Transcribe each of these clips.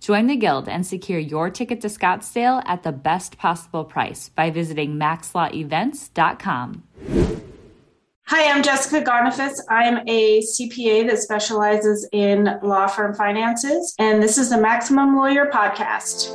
Join the Guild and secure your ticket to Scottsdale at the best possible price by visiting maxlawevents.com. Hi, I'm Jessica Gonifas. I'm a CPA that specializes in law firm finances, and this is the Maximum Lawyer Podcast.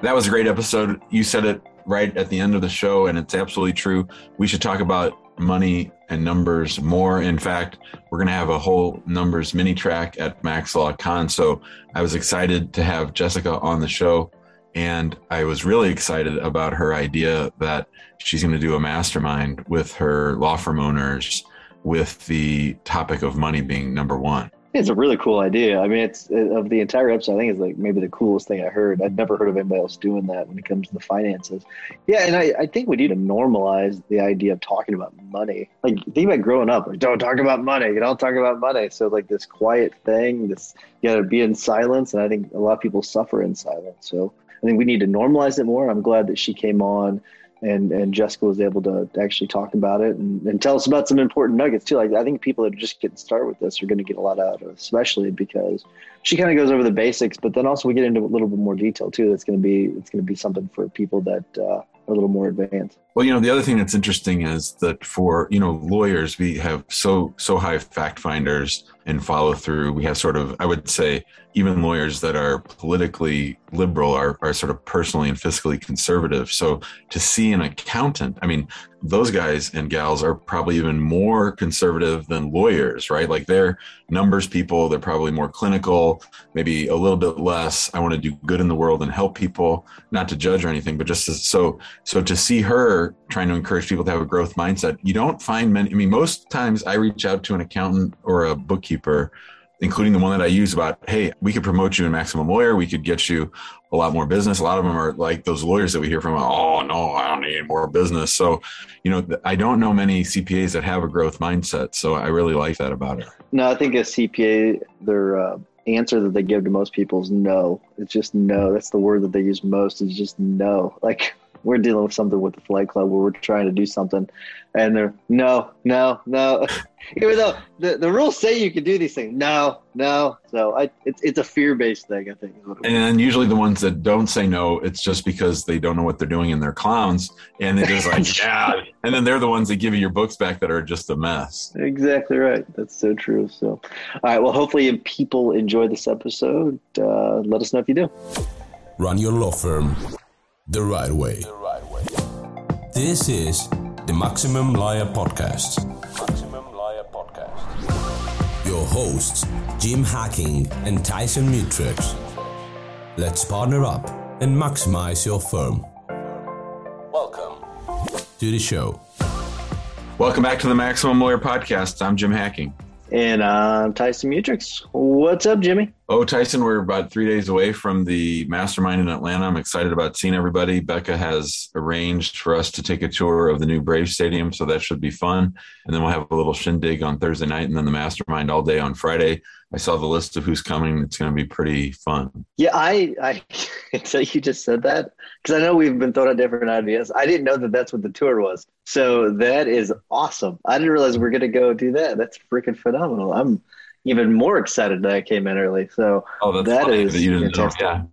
That was a great episode. You said it right at the end of the show, and it's absolutely true. We should talk about money and numbers more. In fact, we're going to have a whole numbers mini track at Max Law Con. So I was excited to have Jessica on the show. And I was really excited about her idea that she's going to do a mastermind with her law firm owners with the topic of money being number one. It's a really cool idea. I mean, it's of the entire episode. I think it's like maybe the coolest thing I heard. I'd never heard of anybody else doing that when it comes to the finances. Yeah, and I, I think we need to normalize the idea of talking about money. Like think about growing up. Like don't talk about money. You don't talk about money. So like this quiet thing. This you got to be in silence. And I think a lot of people suffer in silence. So I think we need to normalize it more. I'm glad that she came on and and Jessica was able to actually talk about it and, and tell us about some important nuggets too. Like I think people that are just getting started with this are going to get a lot out of it, especially because she kind of goes over the basics, but then also we get into a little bit more detail too. That's going to be it's going to be something for people that uh, are a little more advanced. Well, you know, the other thing that's interesting is that for you know lawyers, we have so so high fact finders and follow through. We have sort of, I would say, even lawyers that are politically liberal are, are sort of personally and fiscally conservative. So to see an accountant, I mean, those guys and gals are probably even more conservative than lawyers, right? Like they're numbers people, they're probably more clinical, maybe a little bit less. I want to do good in the world and help people, not to judge or anything, but just so so to see her trying to encourage people to have a growth mindset, you don't find many. I mean, most times I reach out to an accountant or a bookkeeper including the one that I use about, hey, we could promote you in Maximum Lawyer. We could get you a lot more business. A lot of them are like those lawyers that we hear from, oh, no, I don't need more business. So, you know, I don't know many CPAs that have a growth mindset. So I really like that about it. No, I think a CPA, their uh, answer that they give to most people is no. It's just no. That's the word that they use most is just no. Like, we're dealing with something with the flight club where we're trying to do something. And they're no no no. Even though the, the rules say you can do these things. No no. So I, it's, it's a fear-based thing i think. and usually the ones that don't say no it's just because they don't know what they're doing and they're clowns. And they're just like yeah. And then they're the ones that give you your books back that are just a mess. Exactly right. That's so true. So all right. Well hopefully if people enjoy this episode. Uh, let us know if you do. Run your law firm the right way. The right way. This is the Maximum Lawyer Podcast. Maximum Lawyer Podcast. Your hosts, Jim Hacking and Tyson Mutrux. Let's partner up and maximize your firm. Welcome to the show. Welcome back to the Maximum Lawyer Podcast. I'm Jim Hacking. And I'm Tyson Mutrux. What's up, Jimmy? Oh, Tyson, we're about three days away from the mastermind in Atlanta. I'm excited about seeing everybody. Becca has arranged for us to take a tour of the new Brave Stadium, so that should be fun. And then we'll have a little shindig on Thursday night, and then the mastermind all day on Friday. I saw the list of who's coming. It's going to be pretty fun. Yeah, I, I until you just said that because I know we've been throwing out different ideas. I didn't know that that's what the tour was. So that is awesome. I didn't realize we we're going to go do that. That's freaking phenomenal. I'm even more excited that I came in early. So oh, that is that you didn't know. Yeah.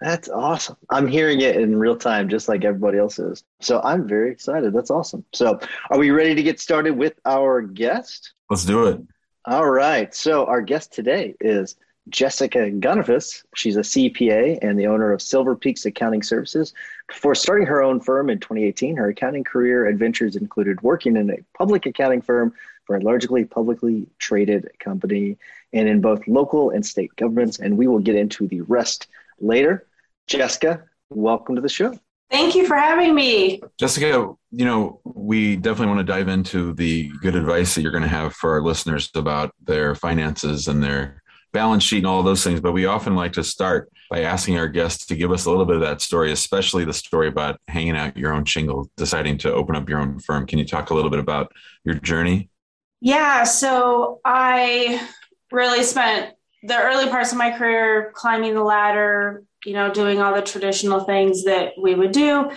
That's awesome. I'm hearing it in real time, just like everybody else is. So I'm very excited. That's awesome. So, are we ready to get started with our guest? Let's do it. All right. So, our guest today is Jessica Gonifas. She's a CPA and the owner of Silver Peaks Accounting Services. Before starting her own firm in 2018, her accounting career adventures included working in a public accounting firm for a largely publicly traded company and in both local and state governments. And we will get into the rest later. Jessica, welcome to the show. Thank you for having me. Jessica, you know, we definitely want to dive into the good advice that you're going to have for our listeners about their finances and their balance sheet and all those things. But we often like to start by asking our guests to give us a little bit of that story, especially the story about hanging out your own shingle, deciding to open up your own firm. Can you talk a little bit about your journey? Yeah. So I really spent the early parts of my career climbing the ladder, you know, doing all the traditional things that we would do.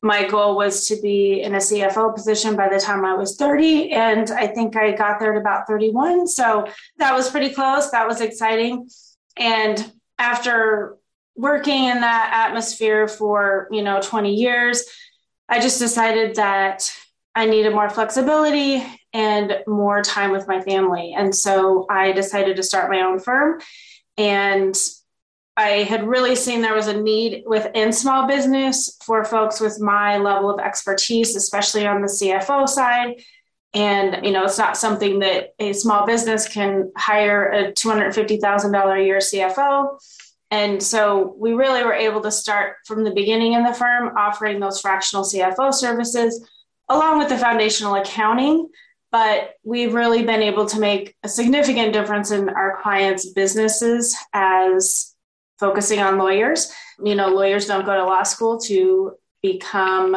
My goal was to be in a CFO position by the time I was 30. And I think I got there at about 31. So that was pretty close. That was exciting. And after working in that atmosphere for, you know, 20 years, I just decided that I needed more flexibility and more time with my family. And so I decided to start my own firm. And I had really seen there was a need within small business for folks with my level of expertise, especially on the CFO side. And you know, it's not something that a small business can hire a two hundred fifty thousand dollar a year CFO. And so we really were able to start from the beginning in the firm, offering those fractional CFO services along with the foundational accounting. But we've really been able to make a significant difference in our clients' businesses as focusing on lawyers. You know, lawyers don't go to law school to become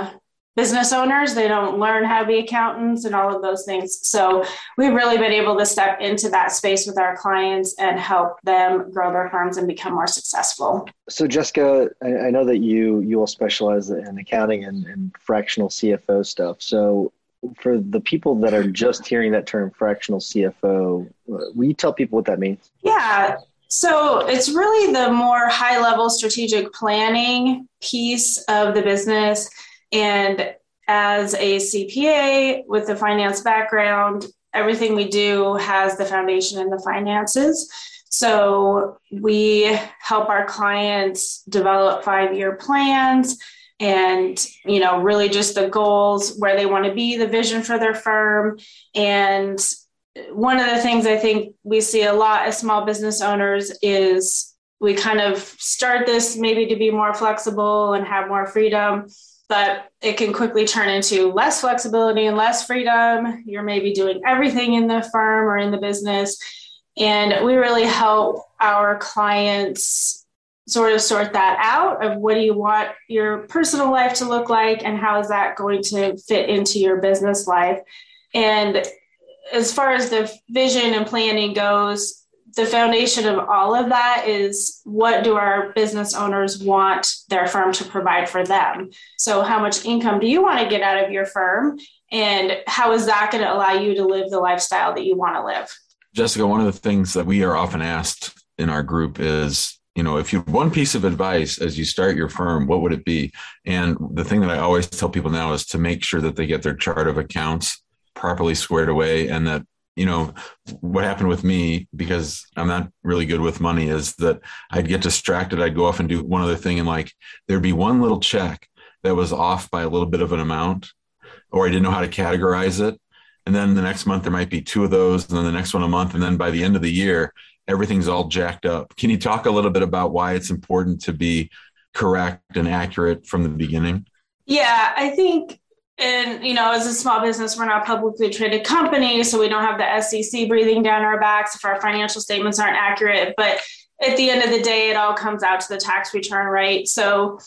business owners. They don't learn how to be accountants and all of those things. So we've really been able to step into that space with our clients and help them grow their firms and become more successful. So Jessica, I, know that you you all specialize in accounting and, and fractional CFO stuff. So for the people that are just hearing that term fractional CFO, will you tell people what that means? Yeah. So it's really the more high level strategic planning piece of the business. And as a CPA with a finance background, everything we do has the foundation in the finances. So we help our clients develop five year plans and you know really just the goals where they want to be the vision for their firm and one of the things I think we see a lot as small business owners is we kind of start this maybe to be more flexible and have more freedom, but it can quickly turn into less flexibility and less freedom. You're maybe doing everything in the firm or in the business. And we really help our clients sort of sort that out of what do you want your personal life to look like and how is that going to fit into your business life. And as far as the vision and planning goes, the foundation of all of that is what do our business owners want their firm to provide for them? So, how much income do you want to get out of your firm? And how is that going to allow you to live the lifestyle that you want to live? Jessica, one of the things that we are often asked in our group is, you know, if you one piece of advice as you start your firm, what would it be? And the thing that I always tell people now is to make sure that they get their chart of accounts properly squared away and that you know what happened with me because i'm not really good with money is that i'd get distracted i'd go off and do one other thing and like there'd be one little check that was off by a little bit of an amount or i didn't know how to categorize it and then the next month there might be two of those and then the next one a month and then by the end of the year everything's all jacked up. Can you talk a little bit about why it's important to be correct and accurate from the beginning? Yeah i think and you know as a small business we're not publicly traded company so we don't have the sec breathing down our backs if our financial statements aren't accurate but at the end of the day it all comes out to the tax return right? So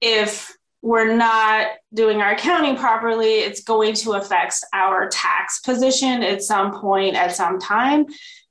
if we're not doing our accounting properly it's going to affect our tax position at some point at some time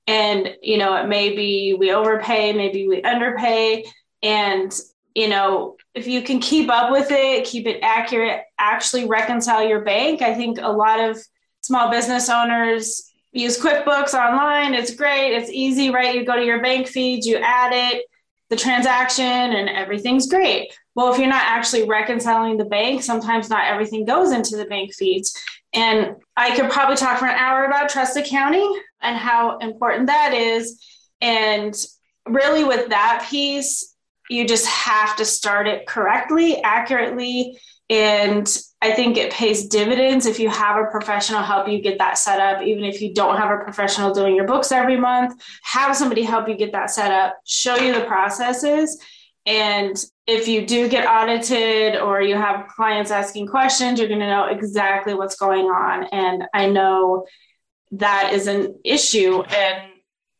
and you know it may be we overpay maybe we underpay and you know if you can keep up with it, keep it accurate, actually reconcile your bank. I think a lot of small business owners use QuickBooks online. It's great, it's easy, right? You go to your bank feeds, you add it, the transaction, and everything's great. Well, if you're not actually reconciling the bank, sometimes not everything goes into the bank feeds. And I could probably talk for an hour about trust accounting and how important that is. And really, with that piece, you just have to start it correctly, accurately. And I think it pays dividends if you have a professional help you get that set up. Even if you don't have a professional doing your books every month, have somebody help you get that set up, show you the processes. And if you do get audited or you have clients asking questions, you're going to know exactly what's going on. And I know that is an issue. And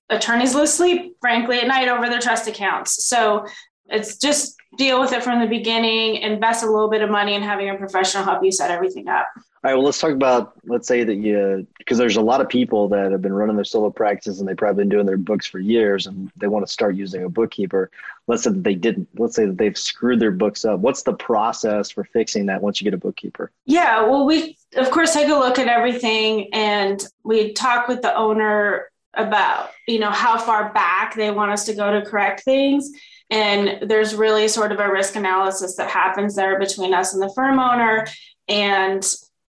attorneys lose sleep, frankly, at night over their trust accounts. So it's just deal with it from the beginning, invest a little bit of money in having a professional help you set everything up. All right, well, let's talk about, let's say that you, because there's a lot of people that have been running their solo practices and they've probably been doing their books for years and they want to start using a bookkeeper. Let's say that they didn't, let's say that they've screwed their books up. What's the process for fixing that once you get a bookkeeper? Yeah, well, we, of course, take a look at everything and we talk with the owner about, you know, how far back they want us to go to correct things and there's really sort of a risk analysis that happens there between us and the firm owner. And,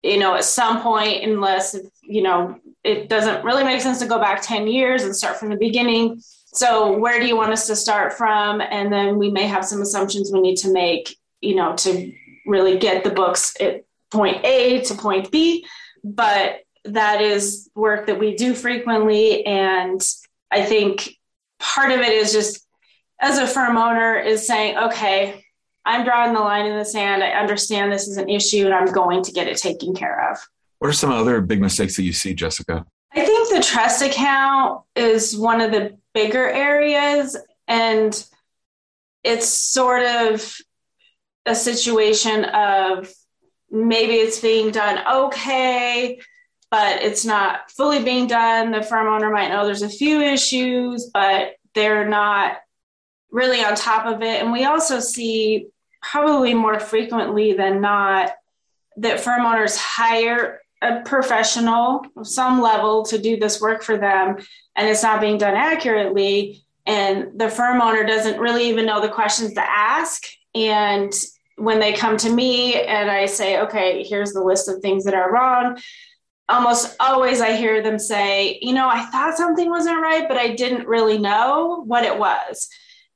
you know, at some point, unless, you know, it doesn't really make sense to go back 10 years and start from the beginning. So, where do you want us to start from? And then we may have some assumptions we need to make, you know, to really get the books at point A to point B. But that is work that we do frequently. And I think part of it is just as a firm owner is saying, okay, I'm drawing the line in the sand. I understand this is an issue and I'm going to get it taken care of. What are some other big mistakes that you see, Jessica? I think the trust account is one of the bigger areas. And it's sort of a situation of maybe it's being done okay, but it's not fully being done. The firm owner might know there's a few issues, but they're not really on top of it. And we also see probably more frequently than not that firm owners hire a professional of some level to do this work for them and it's not being done accurately and the firm owner doesn't really even know the questions to ask. And when they come to me and i say okay here's the list of things that are wrong almost always i hear them say you know i thought something wasn't right but i didn't really know what it was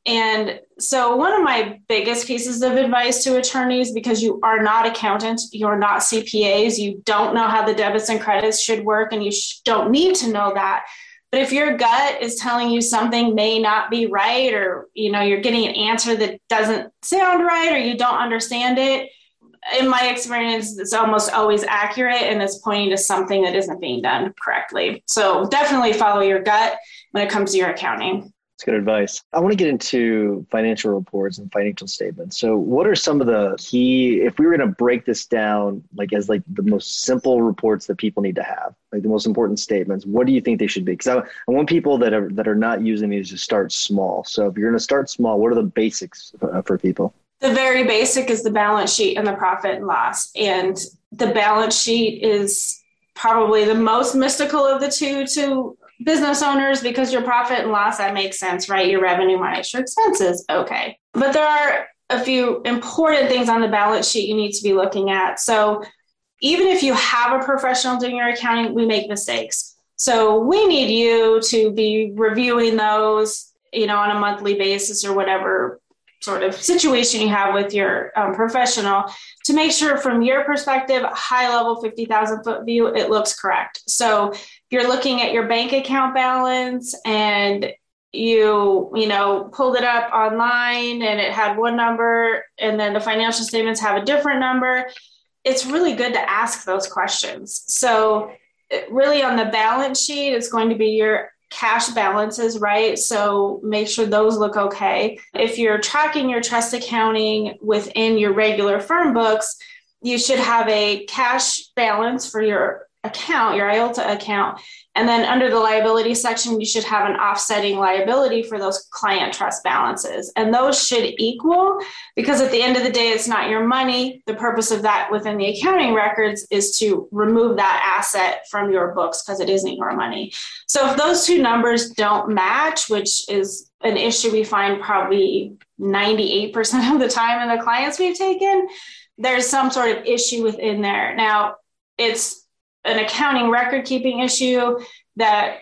and so, one of my biggest pieces of advice to attorneys, because you are not accountants, you're not CPAs, you don't know how the debits and credits should work, and you sh- don't need to know that. But if your gut is telling you something may not be right, or you know you're getting an answer that doesn't sound right, or you don't understand it, in my experience, it's almost always accurate, and it's pointing to something that isn't being done correctly. So definitely follow your gut when it comes to your accounting. That's good advice. I want to get into financial reports and financial statements. So, what are some of the key? If we were going to break this down, like as like the most simple reports that people need to have, like the most important statements, what do you think they should be? Because I, I want people that are that are not using these to start small. So, if you're going to start small, what are the basics uh, for people? The very basic is the balance sheet and the profit and loss, and the balance sheet is probably the most mystical of the two to business owners because your profit and loss that makes sense right? Your revenue minus your expenses. Okay. But there are a few important things on the balance sheet you need to be looking at. So even if you have a professional doing your accounting we make mistakes. So we need you to be reviewing those you know on a monthly basis or whatever sort of situation you have with your um, professional to make sure from your perspective high level 50000 foot view it looks correct. So you're looking at your bank account balance and you you know pulled it up online and it had one number and then the financial statements have a different number. It's really good to ask those questions. So really on the balance sheet it's going to be your cash balances right? So make sure those look okay. If you're tracking your trust accounting within your regular firm books you should have a cash balance for your account, your IOLTA account. And then under the liability section, you should have an offsetting liability for those client trust balances. And those should equal because at the end of the day, it's not your money. The purpose of that within the accounting records is to remove that asset from your books because it isn't your money. So if those two numbers don't match, which is an issue we find probably 98% of the time in the clients we've taken, there's some sort of issue within there. Now, it's an accounting record keeping issue that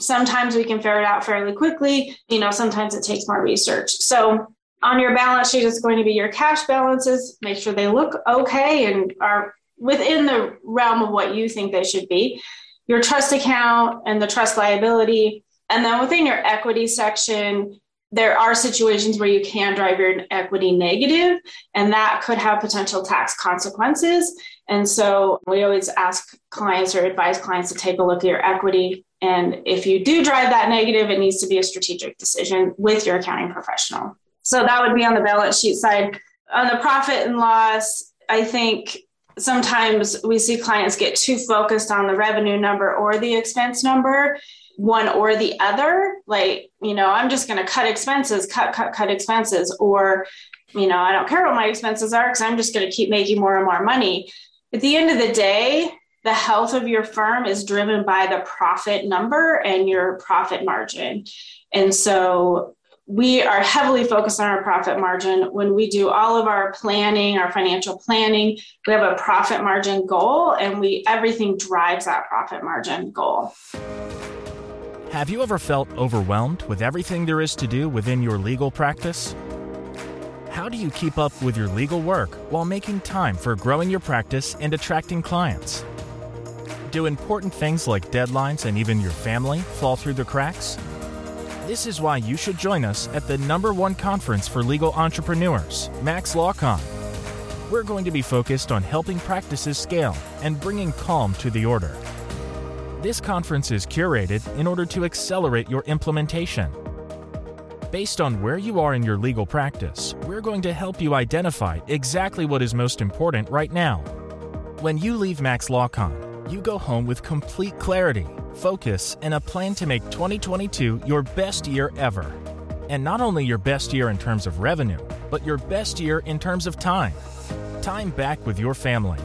Sometimes we can ferret out fairly quickly. You know, sometimes it takes more research. So on your balance sheet, it's going to be your cash balances. Make sure they look okay and are within the realm of what you think they should be. Your trust account and the trust liability. And then within your equity section, there are situations where you can drive your equity negative, and that could have potential tax consequences. And so we always ask clients or advise clients to take a look at your equity. And if you do drive that negative, it needs to be a strategic decision with your accounting professional. So that would be on the balance sheet side. On the profit and loss, I think sometimes we see clients get too focused on the revenue number or the expense number one or the other like you know i'm just going to cut expenses cut cut cut expenses or you know i don't care what my expenses are because i'm just going to keep making more and more money at the end of the day the health of your firm is driven by the profit number and your profit margin. And so we are heavily focused on our profit margin. When we do all of our planning our financial planning we have a profit margin goal and we everything drives that profit margin goal. Have you ever felt overwhelmed with everything there is to do within your legal practice? How do you keep up with your legal work while making time for growing your practice and attracting clients? Do important things like deadlines and even your family fall through the cracks? This is why you should join us at the number one conference for legal entrepreneurs, Max LawCon. We're going to be focused on helping practices scale and bringing calm to the order. This conference is curated in order to accelerate your implementation. Based on where you are in your legal practice, we're going to help you identify exactly what is most important right now. When you leave Max LawCon, you go home with complete clarity, focus, and a plan to make 2022 your best year ever. And not only your best year in terms of revenue, but your best year in terms of time. Time back with your family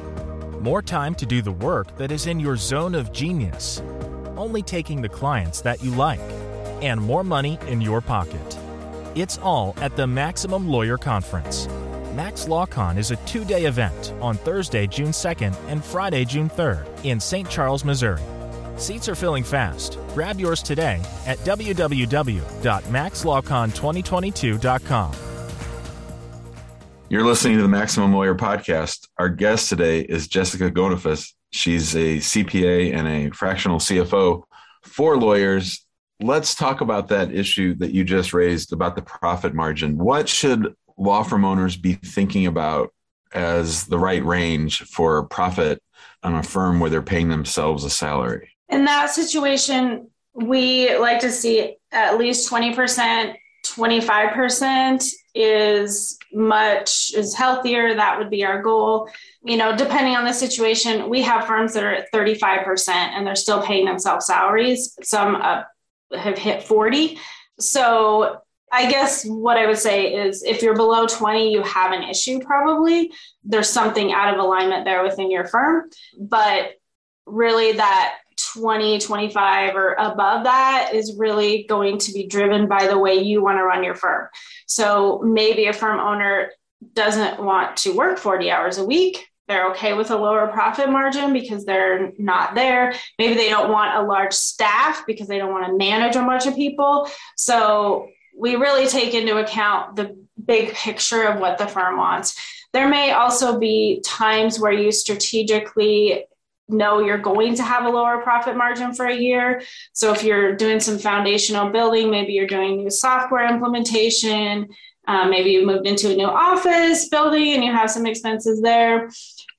more time to do the work that is in your zone of genius, only taking the clients that you like, and more money in your pocket. It's all at the Maximum Lawyer Conference. Max LawCon is a two day event on Thursday, June 2nd and Friday, June 3rd in St. Charles, Missouri. Seats are filling fast. Grab yours today at www.maxlawcon2022.com. You're listening to the Maximum Lawyer Podcast. Our guest today is Jessica Gonifas. She's a CPA and a fractional CFO for lawyers. Let's talk about that issue that you just raised about the profit margin. What should law firm owners be thinking about as the right range for profit on a firm where they're paying themselves a salary? In that situation, we like to see at least 20%, 25% is much is healthier that would be our goal you know depending on the situation we have firms that are at 35% and they're still paying themselves salaries some uh, have hit 40 so i guess what i would say is if you're below 20 you have an issue probably there's something out of alignment there within your firm but really that 20, 25 or above that is really going to be driven by the way you want to run your firm. So maybe a firm owner doesn't want to work 40 hours a week. They're okay with a lower profit margin because they're not there. Maybe they don't want a large staff because they don't want to manage a bunch of people. So we really take into account the big picture of what the firm wants. There may also be times where you strategically know you're going to have a lower profit margin for a year. So if you're doing some foundational building, maybe you're doing new software implementation, um, maybe you moved into a new office building and you have some expenses there.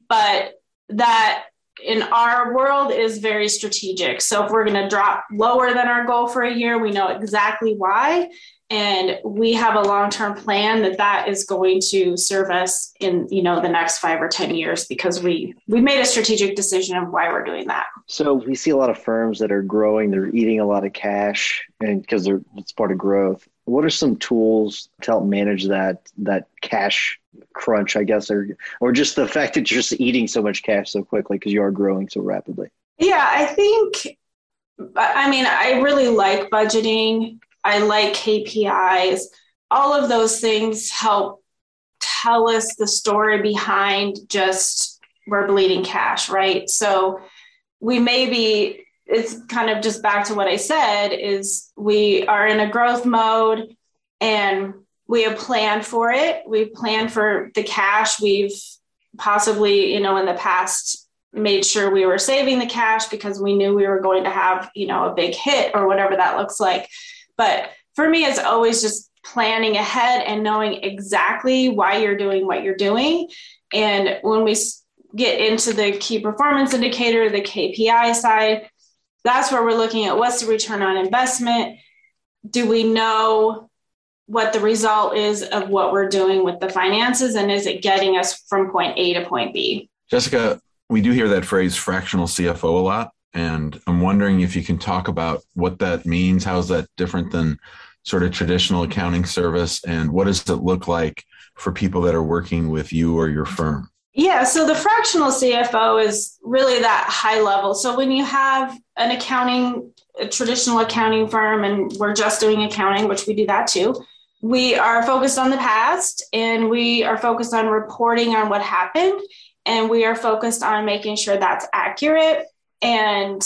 But that in our world is very strategic. So if we're going to drop lower than our goal for a year, we know exactly why and we have a long-term plan that that is going to serve us in you know the next five or ten years because we we made a strategic decision of why we're doing that so we see a lot of firms that are growing they're eating a lot of cash and because they're it's part of growth what are some tools to help manage that that cash crunch i guess or or just the fact that you're just eating so much cash so quickly because you are growing so rapidly yeah i think i mean i really like budgeting I like KPIs. All of those things help tell us the story behind just we're bleeding cash, right? So we may be it's kind of just back to what I said is we are in a growth mode and we have planned for it. We've planned for the cash. We've possibly, you know, in the past made sure we were saving the cash because we knew we were going to have, you know, a big hit or whatever that looks like. But for me, it's always just planning ahead and knowing exactly why you're doing what you're doing. And when we get into the key performance indicator, the KPI side, that's where we're looking at what's the return on investment? Do we know what the result is of what we're doing with the finances? And is it getting us from point A to point B? Jessica, we do hear that phrase fractional CFO a lot. And I'm wondering if you can talk about what that means. How is that different than sort of traditional accounting service? And what does it look like for people that are working with you or your firm? Yeah, so the fractional CFO is really that high level. So when you have an accounting, a traditional accounting firm, and we're just doing accounting, which we do that too, we are focused on the past and we are focused on reporting on what happened and we are focused on making sure that's accurate and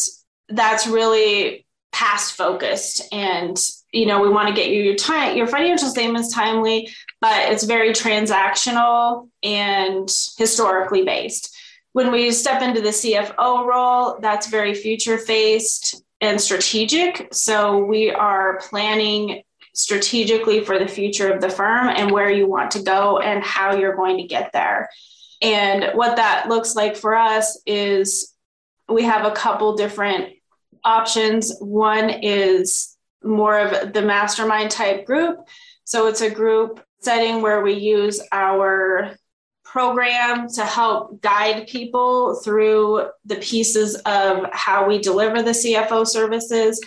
that's really past focused and you know we want to get you your time your financial statements timely but it's very transactional and historically based. When we step into the cfo role that's very future faced and strategic so we are planning strategically for the future of the firm and where you want to go and how you're going to get there. And what that looks like for us is we have a couple different options. One is more of the mastermind type group. So it's a group setting where we use our program to help guide people through the pieces of how we deliver the CFO services.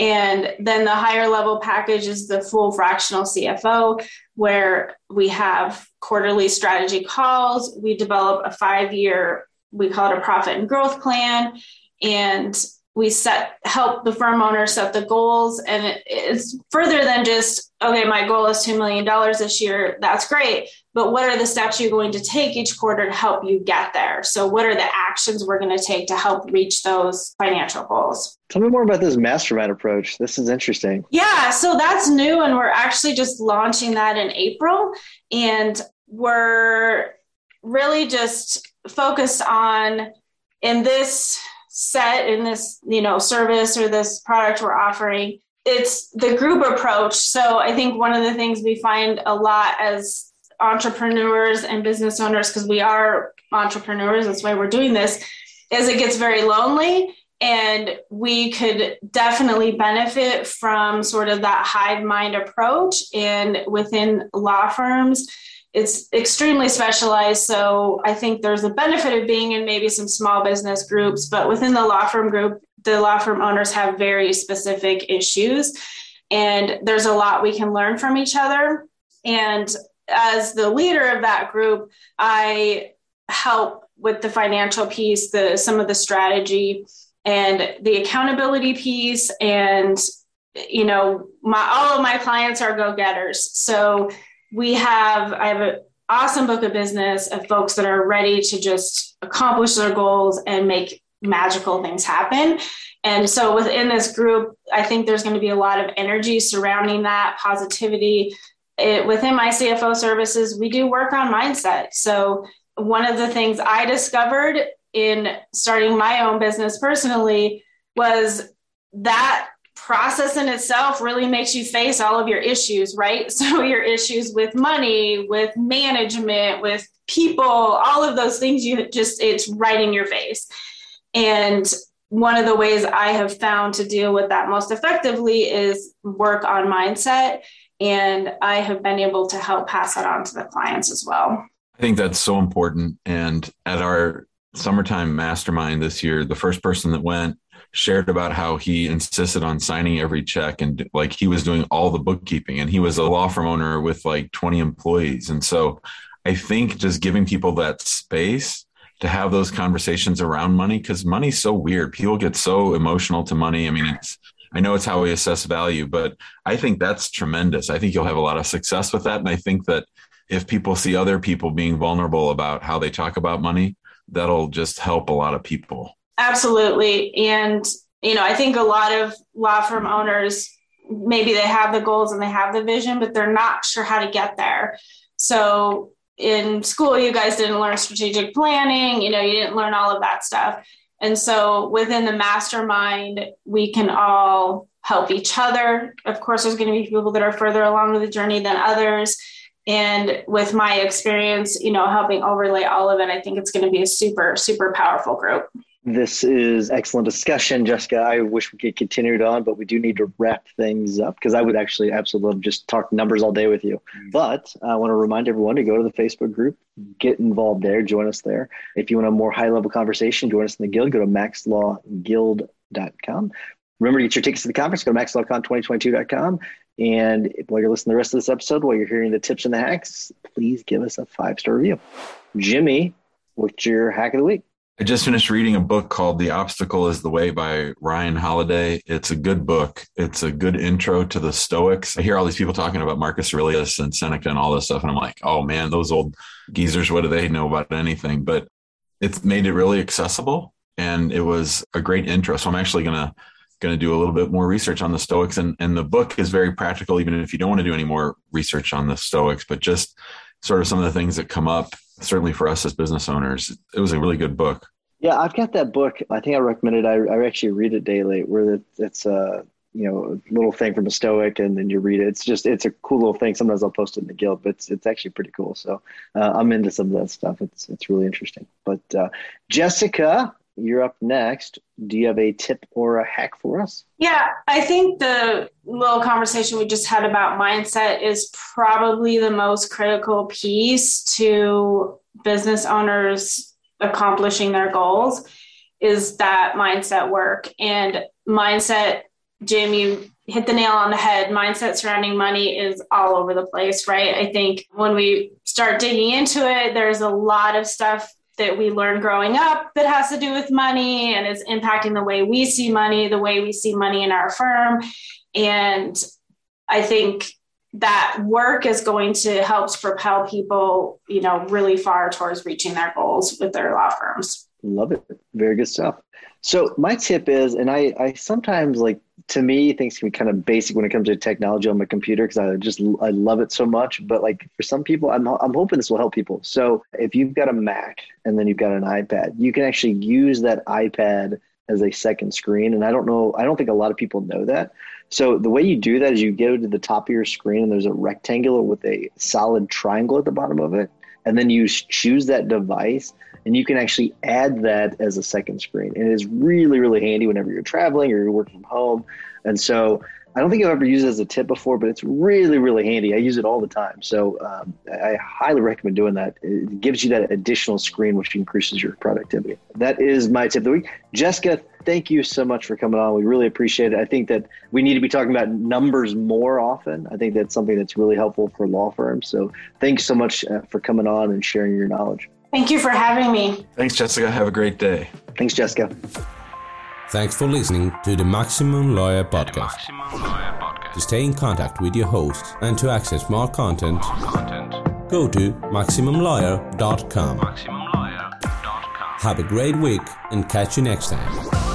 And then the higher level package is the full fractional CFO, where we have quarterly strategy calls. We develop a five year, we call it a profit and growth plan. And we set help the firm owner set the goals and it, it's further than just okay my goal is $2 million this year that's great but what are the steps you're going to take each quarter to help you get there? So what are the actions we're going to take to help reach those financial goals? Tell me more about this mastermind approach. This is interesting. Yeah so that's new and we're actually just launching that in april and we're really just focused on in this set in this you know service or this product we're offering it's the group approach. So i think one of the things we find a lot as entrepreneurs and business owners because we are entrepreneurs that's why we're doing this is it gets very lonely and we could definitely benefit from sort of that hive mind approach and within law firms it's extremely specialized. So I think there's a benefit of being in maybe some small business groups, but within the law firm group, the law firm owners have very specific issues. And there's a lot we can learn from each other. And as the leader of that group, I help with the financial piece, the some of the strategy and the accountability piece and you know my all of my clients are go-getters so we have i have an awesome book of business of folks that are ready to just accomplish their goals and make magical things happen. And so within this group i think there's going to be a lot of energy surrounding that positivity. It, within my cfo services we do work on mindset. So one of the things i discovered in starting my own business personally was that process in itself really makes you face all of your issues, right? So, your issues with money, with management, with people, all of those things, you just, it's right in your face. And one of the ways I have found to deal with that most effectively is work on mindset. And I have been able to help pass that on to the clients as well. I think that's so important. And at our summertime mastermind this year, the first person that went shared about how he insisted on signing every check and like he was doing all the bookkeeping and he was a law firm owner with like 20 employees. And so I think just giving people that space to have those conversations around money because money's so weird. People get so emotional to money. I mean, it's I know it's how we assess value, but I think that's tremendous. I think you'll have a lot of success with that. And I think that if people see other people being vulnerable about how they talk about money, that'll just help a lot of people. Absolutely. And you know, I think a lot of law firm owners maybe they have the goals and they have the vision, but they're not sure how to get there. So in school, you guys didn't learn strategic planning, you know, you didn't learn all of that stuff. And so within the mastermind, we can all help each other. Of course, there's going to be people that are further along the journey than others. And with my experience, you know, helping overlay all of it, I think it's going to be a super, super powerful group. This is excellent discussion, Jessica. I wish we could continue it on, but we do need to wrap things up because I would actually absolutely love just talk numbers all day with you. Mm-hmm. But I want to remind everyone to go to the Facebook group, get involved there, join us there. If you want a more high level conversation, join us in the guild. Go to maxlawguild.com. Remember to get your tickets to the conference. Go to maxlawcon2022.com. And while you're listening to the rest of this episode, while you're hearing the tips and the hacks, please give us a five star review. Jimmy, what's your hack of the week? I just finished reading a book called The Obstacle is the Way by Ryan Holiday. It's a good book. It's a good intro to the Stoics. I hear all these people talking about Marcus Aurelius and Seneca and all this stuff. And I'm like, oh man, those old geezers, what do they know about anything? But it's made it really accessible and it was a great intro. So I'm actually going to going to do a little bit more research on the Stoics, and and the book is very practical, even if you don't want to do any more research on the Stoics, but just sort of some of the things that come up certainly for us as business owners, it was a really good book. Yeah, I've got that book. I think I recommended. I, I actually read it daily. Where it's a you know a little thing from a Stoic, and then you read it. It's just it's a cool little thing. Sometimes I'll post it in the guild, but it's it's actually pretty cool. So uh, I'm into some of that stuff. It's it's really interesting. But uh, Jessica, you're up next. Do you have a tip or a hack for us? Yeah, I think the little conversation we just had about mindset is probably the most critical piece to business owners accomplishing their goals is that mindset work and mindset jim you hit the nail on the head mindset surrounding money is all over the place right i think when we start digging into it there's a lot of stuff that we learn growing up that has to do with money and is impacting the way we see money, the way we see money in our firm. And I think that work is going to help propel people, you know, really far towards reaching their goals with their law firms. Love it. Very good stuff. So my tip is, and I, I sometimes like to me things can be kind of basic when it comes to technology on my computer because I just I love it so much. But like for some people, I'm I'm hoping this will help people. So if you've got a Mac and then you've got an iPad, you can actually use that iPad as a second screen. And I don't know, I don't think a lot of people know that. So the way you do that is you go to the top of your screen and there's a rectangular with a solid triangle at the bottom of it. And then you choose that device and you can actually add that as a second screen. And it is really, really handy whenever you're traveling or you're working from home. And so I don't think I've ever used it as a tip before, but it's really, really handy. I use it all the time. So um, I highly recommend doing that. It gives you that additional screen, which increases your productivity. That is my tip of the week. Jessica, thank you so much for coming on. We really appreciate it. I think that we need to be talking about numbers more often. I think that's something that's really helpful for law firms. So thanks so much uh, for coming on and sharing your knowledge. Thank you for having me. Thanks, Jessica. Have a great day. Thanks, Jessica. Thanks for listening to the Maximum Lawyer Podcast. Maximum Lawyer Podcast. To stay in contact with your host and to access more content, more content. go to MaximumLawyer.com. MaximumLawyer.com. Have a great week and catch you next time.